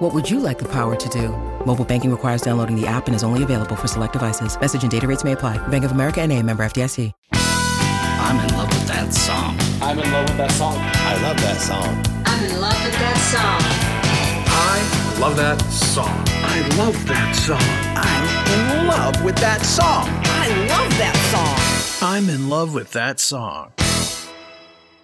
What would you like the power to do? Mobile banking requires downloading the app and is only available for select devices. Message and data rates may apply. Bank of America and a member FDIC. I'm in love with that song. I'm in love with that song. I love that song. I'm in love with that song. I love that song. I love that song. I'm in love with that song. I love that song. I'm in love with that song.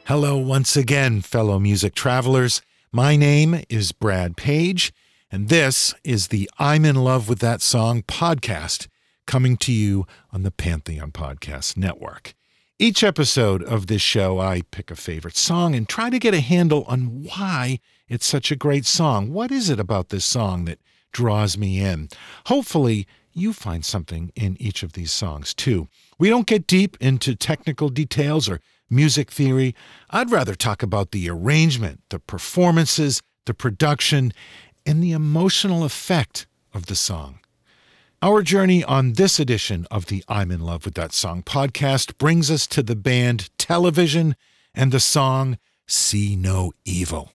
Hello, once again, fellow music travelers. My name is Brad Page, and this is the I'm in Love with That Song podcast coming to you on the Pantheon Podcast Network. Each episode of this show, I pick a favorite song and try to get a handle on why it's such a great song. What is it about this song that draws me in? Hopefully, you find something in each of these songs too. We don't get deep into technical details or music theory. I'd rather talk about the arrangement, the performances, the production, and the emotional effect of the song. Our journey on this edition of the I'm in Love with That Song podcast brings us to the band Television and the song See No Evil.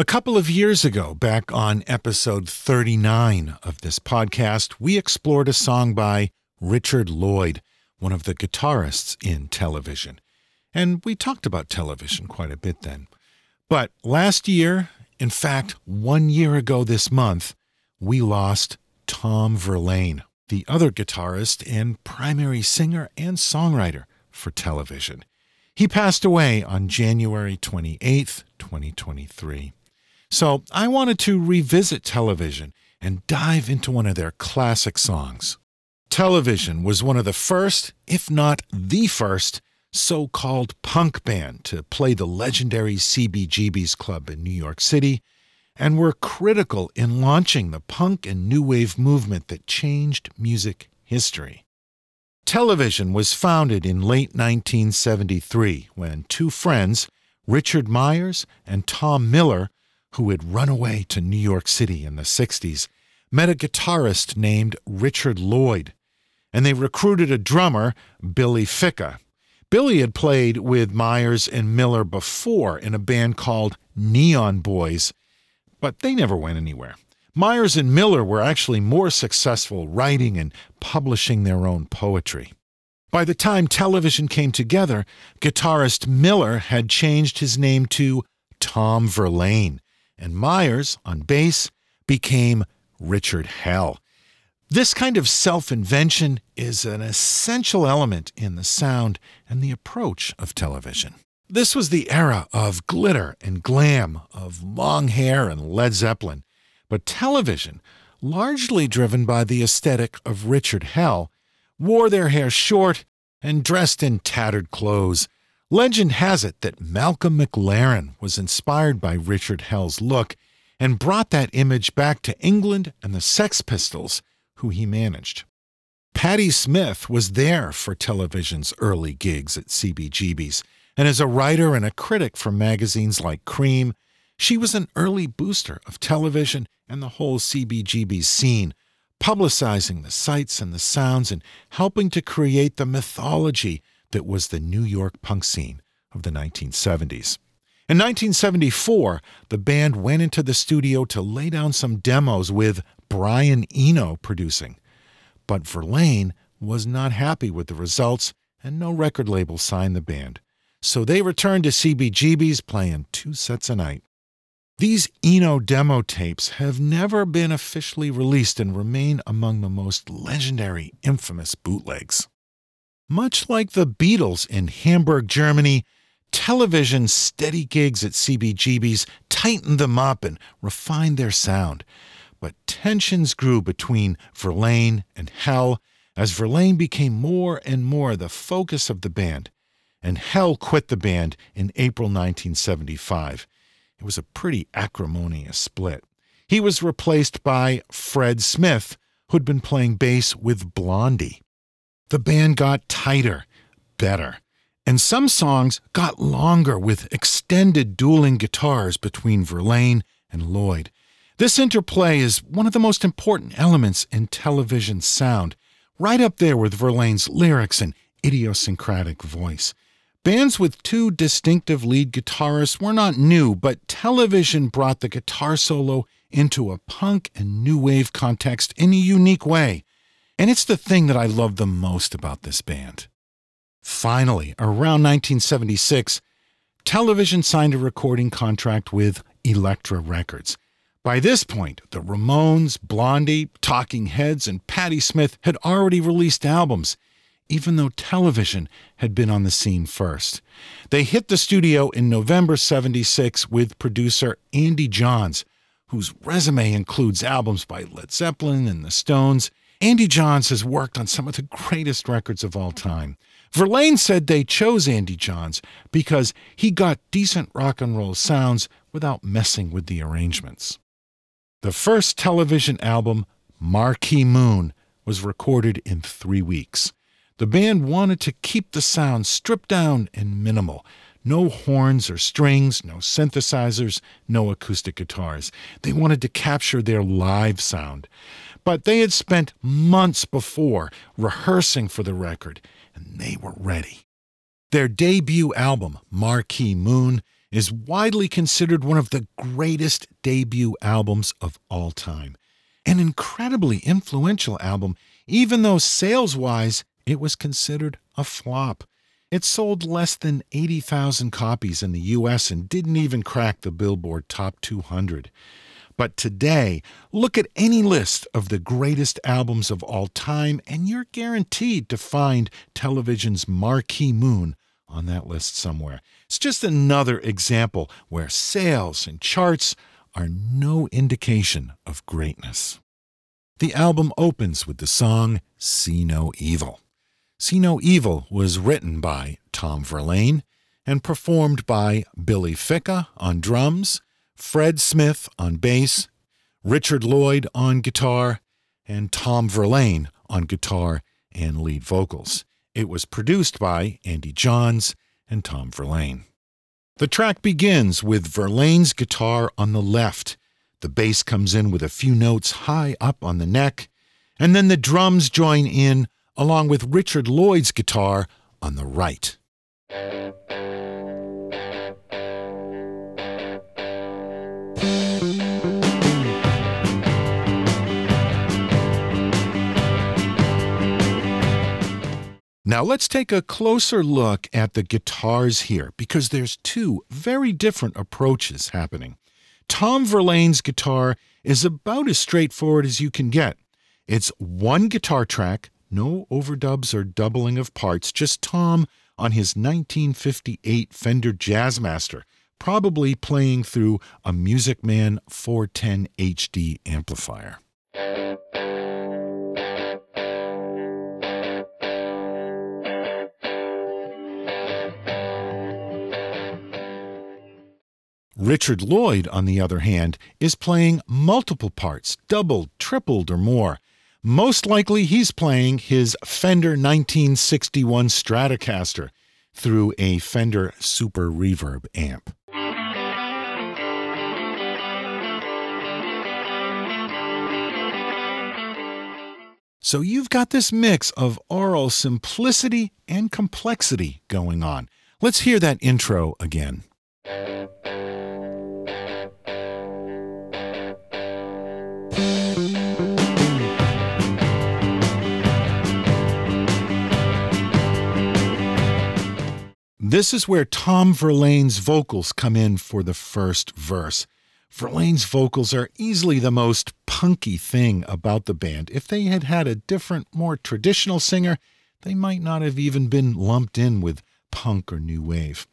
A couple of years ago, back on episode 39 of this podcast, we explored a song by Richard Lloyd, one of the guitarists in television. And we talked about television quite a bit then. But last year, in fact, one year ago this month, we lost Tom Verlaine, the other guitarist and primary singer and songwriter for television. He passed away on January 28th, 2023. So I wanted to revisit television and dive into one of their classic songs. Television was one of the first, if not the first, so called punk band to play the legendary CBGB's Club in New York City, and were critical in launching the punk and new wave movement that changed music history. Television was founded in late 1973 when two friends, Richard Myers and Tom Miller, who had run away to New York City in the 60s, met a guitarist named Richard Lloyd, and they recruited a drummer, Billy Ficca. Billy had played with Myers and Miller before in a band called Neon Boys, but they never went anywhere. Myers and Miller were actually more successful writing and publishing their own poetry. By the time television came together, guitarist Miller had changed his name to Tom Verlaine, and Myers, on bass, became Richard Hell. This kind of self invention is an essential element in the sound and the approach of television. This was the era of glitter and glam, of long hair and Led Zeppelin. But television, largely driven by the aesthetic of Richard Hell, wore their hair short and dressed in tattered clothes. Legend has it that Malcolm McLaren was inspired by Richard Hell's look and brought that image back to England and the Sex Pistols, who he managed. Patti Smith was there for television's early gigs at CBGB's, and as a writer and a critic for magazines like Creem, she was an early booster of television and the whole CBGB scene, publicizing the sights and the sounds and helping to create the mythology that was the New York punk scene of the 1970s. In 1974, the band went into the studio to lay down some demos with Brian Eno producing. But Verlaine was not happy with the results, and no record label signed the band. So they returned to CBGB's playing two sets a night. These Eno demo tapes have never been officially released and remain among the most legendary, infamous bootlegs. Much like the Beatles in Hamburg, Germany, television's steady gigs at CBGB's tightened them up and refined their sound. But tensions grew between Verlaine and Hell as Verlaine became more and more the focus of the band, and Hell quit the band in April 1975. It was a pretty acrimonious split. He was replaced by Fred Smith, who'd been playing bass with Blondie. The band got tighter, better, and some songs got longer with extended dueling guitars between Verlaine and Lloyd. This interplay is one of the most important elements in television sound, right up there with Verlaine's lyrics and idiosyncratic voice. Bands with two distinctive lead guitarists were not new, but television brought the guitar solo into a punk and new wave context in a unique way. And it's the thing that I love the most about this band. Finally, around 1976, television signed a recording contract with Elektra Records. By this point, the Ramones, Blondie, Talking Heads, and Patti Smith had already released albums even though television had been on the scene first. They hit the studio in November 76 with producer Andy Johns, whose resume includes albums by Led Zeppelin and the Stones. Andy Johns has worked on some of the greatest records of all time. Verlaine said they chose Andy Johns because he got decent rock and roll sounds without messing with the arrangements. The first television album, Marquee Moon, was recorded in three weeks. The band wanted to keep the sound stripped down and minimal. No horns or strings, no synthesizers, no acoustic guitars. They wanted to capture their live sound. But they had spent months before rehearsing for the record, and they were ready. Their debut album, Marquee Moon, is widely considered one of the greatest debut albums of all time. An incredibly influential album, even though sales wise, it was considered a flop. It sold less than 80,000 copies in the US and didn't even crack the Billboard Top 200. But today, look at any list of the greatest albums of all time, and you're guaranteed to find television's Marquee Moon on that list somewhere. It's just another example where sales and charts are no indication of greatness. The album opens with the song See No Evil. See No Evil was written by Tom Verlaine and performed by Billy Ficca on drums, Fred Smith on bass, Richard Lloyd on guitar, and Tom Verlaine on guitar and lead vocals. It was produced by Andy Johns and Tom Verlaine. The track begins with Verlaine's guitar on the left. The bass comes in with a few notes high up on the neck, and then the drums join in along with Richard Lloyd's guitar on the right. Now let's take a closer look at the guitars here because there's two very different approaches happening. Tom Verlaine's guitar is about as straightforward as you can get. It's one guitar track, no overdubs or doubling of parts, just Tom on his 1958 Fender Jazzmaster, probably playing through a Music Man 410 HD amplifier. Richard Lloyd, on the other hand, is playing multiple parts, doubled, tripled, or more. Most likely, he's playing his Fender 1961 Stratocaster through a Fender Super Reverb amp. So you've got this mix of aural simplicity and complexity going on. Let's hear that intro again. This is where Tom Verlaine's vocals come in for the first verse. Verlaine's vocals are easily the most punky thing about the band. If they had had a different, more traditional singer, they might not have even been lumped in with punk or new wave.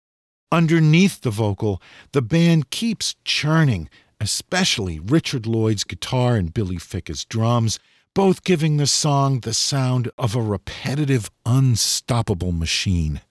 Underneath the vocal, the band keeps churning, especially Richard Lloyd's guitar and Billy Ficca's drums, both giving the song the sound of a repetitive, unstoppable machine.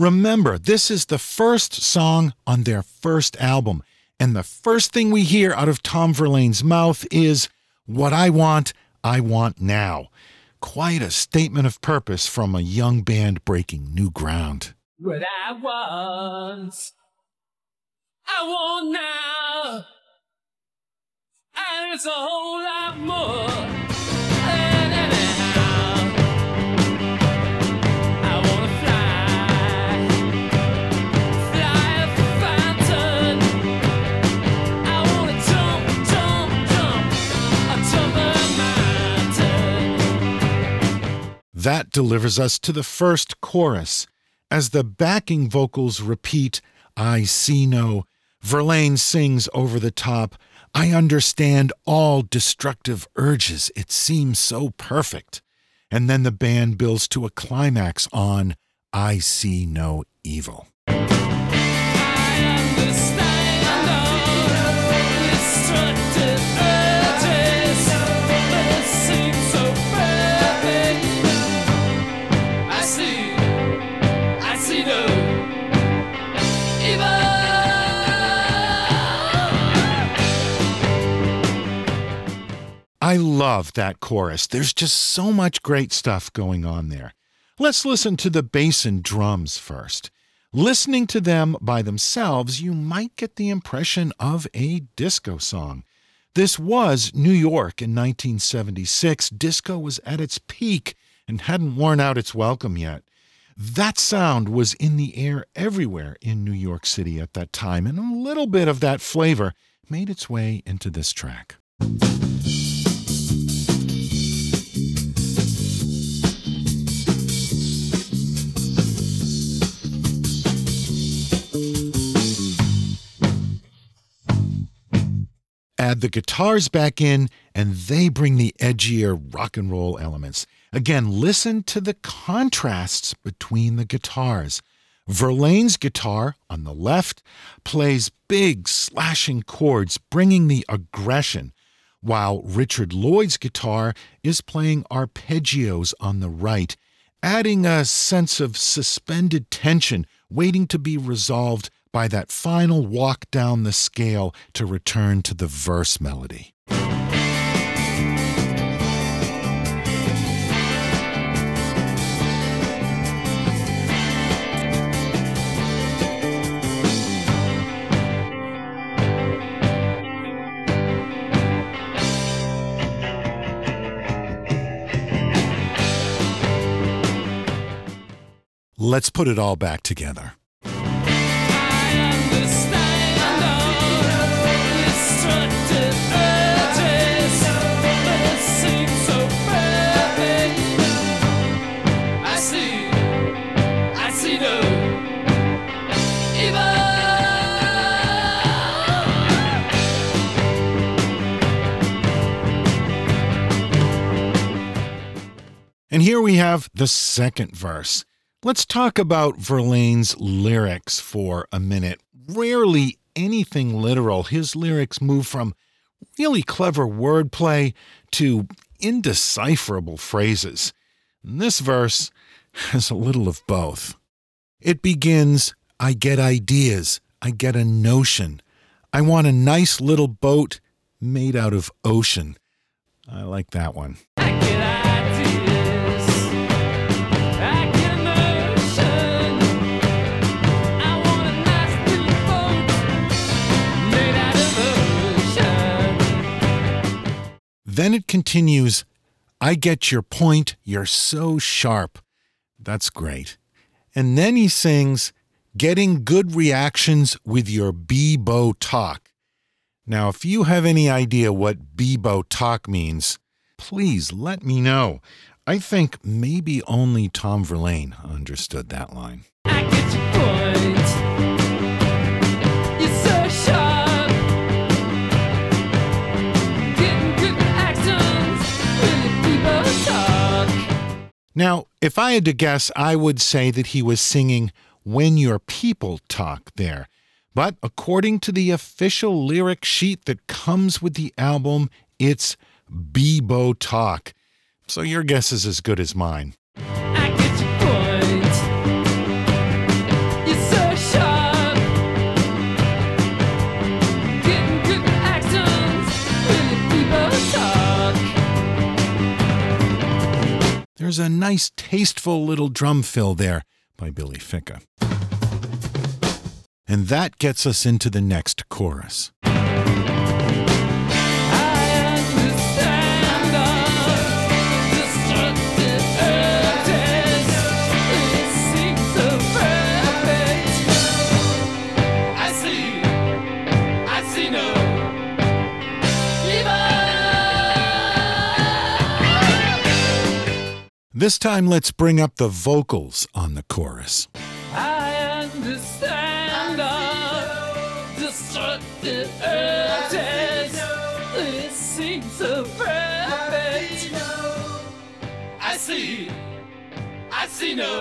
Remember, this is the first song on their first album, and the first thing we hear out of Tom Verlaine's mouth is, What I want, I want now. Quite a statement of purpose from a young band breaking new ground. What I want, I want now, and it's a whole lot more. Delivers us to the first chorus. As the backing vocals repeat, I see no, Verlaine sings over the top, I understand all destructive urges. It seems so perfect. And then the band builds to a climax on I see no evil. I love that chorus. There's just so much great stuff going on there. Let's listen to the bass and drums first. Listening to them by themselves, you might get the impression of a disco song. This was New York in 1976. Disco was at its peak and hadn't worn out its welcome yet. That sound was in the air everywhere in New York City at that time, and a little bit of that flavor made its way into this track. Add the guitars back in, and they bring the edgier rock and roll elements. Again, listen to the contrasts between the guitars. Verlaine's guitar on the left plays big slashing chords, bringing the aggression, while Richard Lloyd's guitar is playing arpeggios on the right, adding a sense of suspended tension waiting to be resolved by that final walk down the scale to return to the verse melody. Let's put it all back together. And here we have the second verse. Let's talk about Verlaine's lyrics for a minute. Rarely anything literal. His lyrics move from really clever wordplay to indecipherable phrases. And this verse has a little of both. It begins I get ideas, I get a notion. I want a nice little boat made out of ocean. I like that one. Then it continues, I get your point, you're so sharp. That's great. And then he sings, Getting good reactions with your Bebo talk. Now, if you have any idea what Bebo talk means, please let me know. I think maybe only Tom Verlaine understood that line. Now, if I had to guess, I would say that he was singing When Your People Talk there. But according to the official lyric sheet that comes with the album, it's Bebo Talk. So your guess is as good as mine. There's a nice, tasteful little drum fill there by Billy Ficca. And that gets us into the next chorus. This time, let's bring up the vocals on the chorus. I understand our destructive urges. It seems so perfect. I see, I see no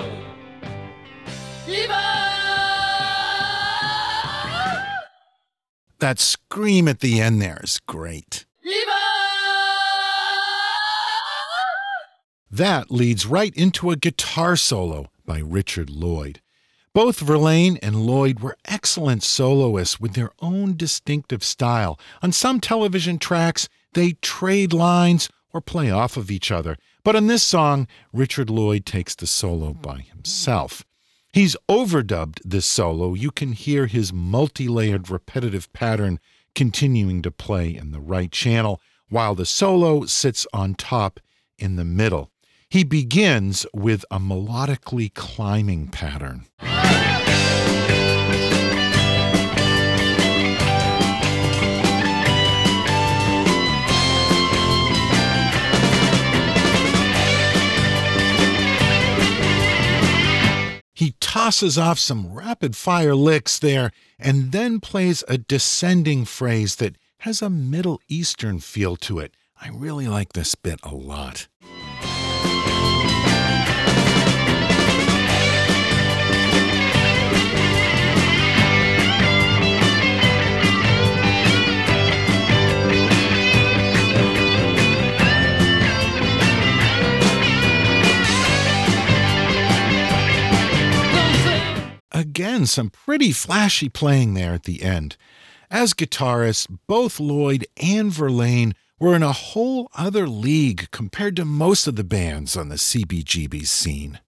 evil. That scream at the end there is great. Evil. That leads right into a guitar solo by Richard Lloyd. Both Verlaine and Lloyd were excellent soloists with their own distinctive style. On some television tracks, they trade lines or play off of each other. But on this song, Richard Lloyd takes the solo by himself. He's overdubbed this solo. You can hear his multi layered repetitive pattern continuing to play in the right channel, while the solo sits on top in the middle. He begins with a melodically climbing pattern. He tosses off some rapid fire licks there and then plays a descending phrase that has a Middle Eastern feel to it. I really like this bit a lot. Some pretty flashy playing there at the end. As guitarists, both Lloyd and Verlaine were in a whole other league compared to most of the bands on the CBGB scene.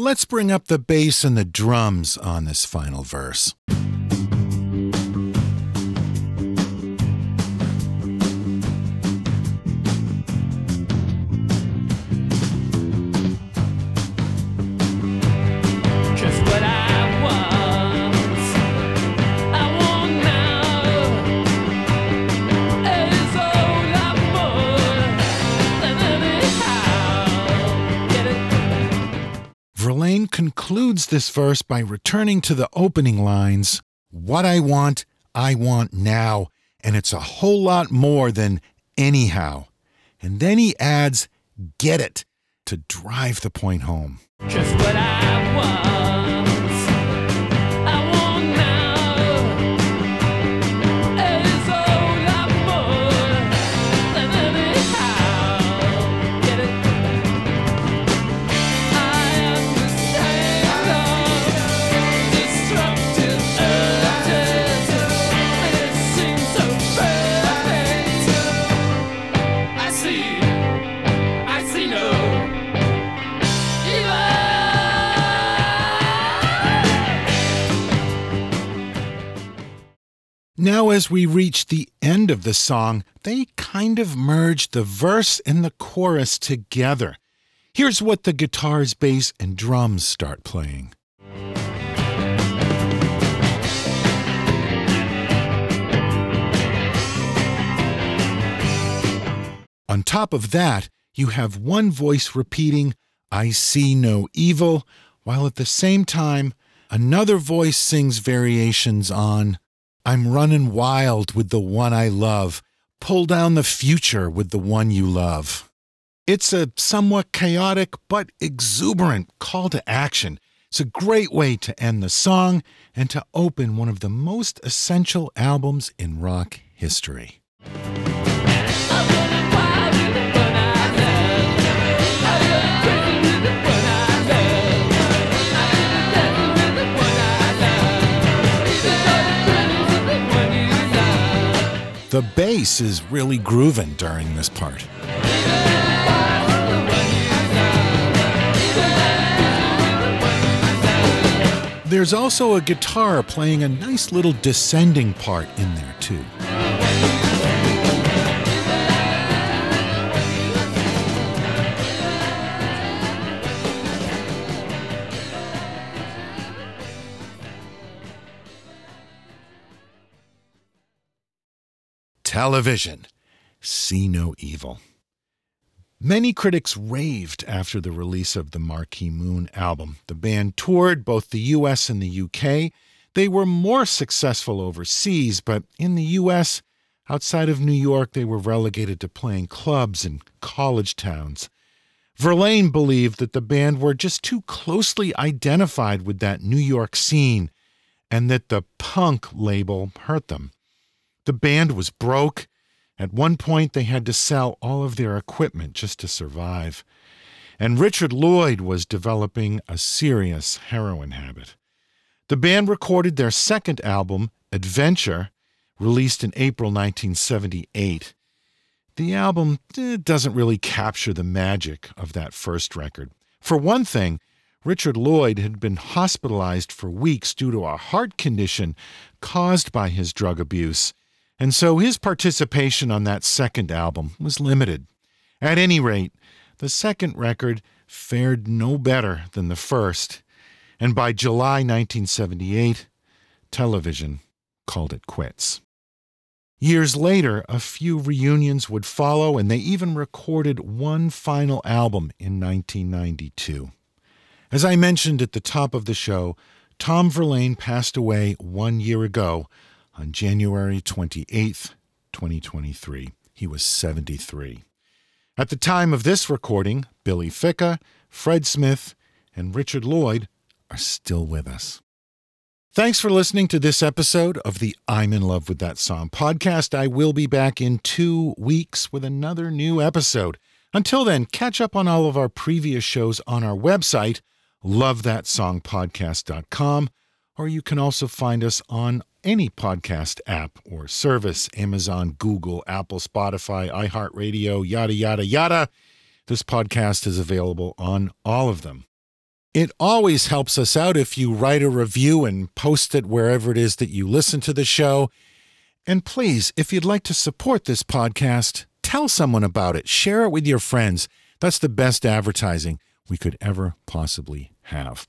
Let's bring up the bass and the drums on this final verse. This verse by returning to the opening lines What I want, I want now, and it's a whole lot more than anyhow. And then he adds, Get it, to drive the point home. Just what I want. Now, as we reach the end of the song, they kind of merge the verse and the chorus together. Here's what the guitars, bass, and drums start playing. On top of that, you have one voice repeating, I see no evil, while at the same time, another voice sings variations on, I'm running wild with the one I love. Pull down the future with the one you love. It's a somewhat chaotic but exuberant call to action. It's a great way to end the song and to open one of the most essential albums in rock history. The bass is really grooving during this part. There's also a guitar playing a nice little descending part in there, too. Television. See no evil. Many critics raved after the release of the Marquee Moon album. The band toured both the US and the UK. They were more successful overseas, but in the US, outside of New York, they were relegated to playing clubs and college towns. Verlaine believed that the band were just too closely identified with that New York scene and that the punk label hurt them. The band was broke. At one point, they had to sell all of their equipment just to survive. And Richard Lloyd was developing a serious heroin habit. The band recorded their second album, Adventure, released in April 1978. The album eh, doesn't really capture the magic of that first record. For one thing, Richard Lloyd had been hospitalized for weeks due to a heart condition caused by his drug abuse, and so his participation on that second album was limited. At any rate, the second record fared no better than the first, and by July 1978, television called it quits. Years later, a few reunions would follow, and they even recorded one final album in 1992. As I mentioned at the top of the show, Tom Verlaine passed away one year ago on January 28, 2023. He was 73. At the time of this recording, Billy Ficca, Fred Smith, and Richard Lloyd are still with us. Thanks for listening to this episode of the I'm in Love with That Song podcast. I will be back in two weeks with another new episode. Until then, catch up on all of our previous shows on our website, lovethatsongpodcast.com, or you can also find us on any podcast app or service Amazon, Google, Apple, Spotify, iHeartRadio, yada, yada, yada. This podcast is available on all of them. It always helps us out if you write a review and post it wherever it is that you listen to the show. And please, if you'd like to support this podcast, tell someone about it. Share it with your friends. That's the best advertising we could ever possibly have.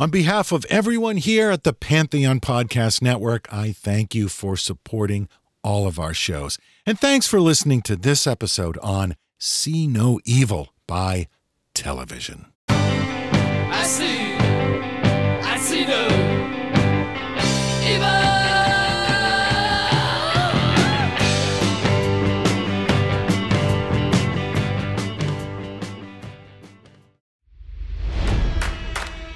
On behalf of everyone here at the Pantheon Podcast Network, I thank you for supporting all of our shows. And thanks for listening to this episode on See No Evil by Television. I see,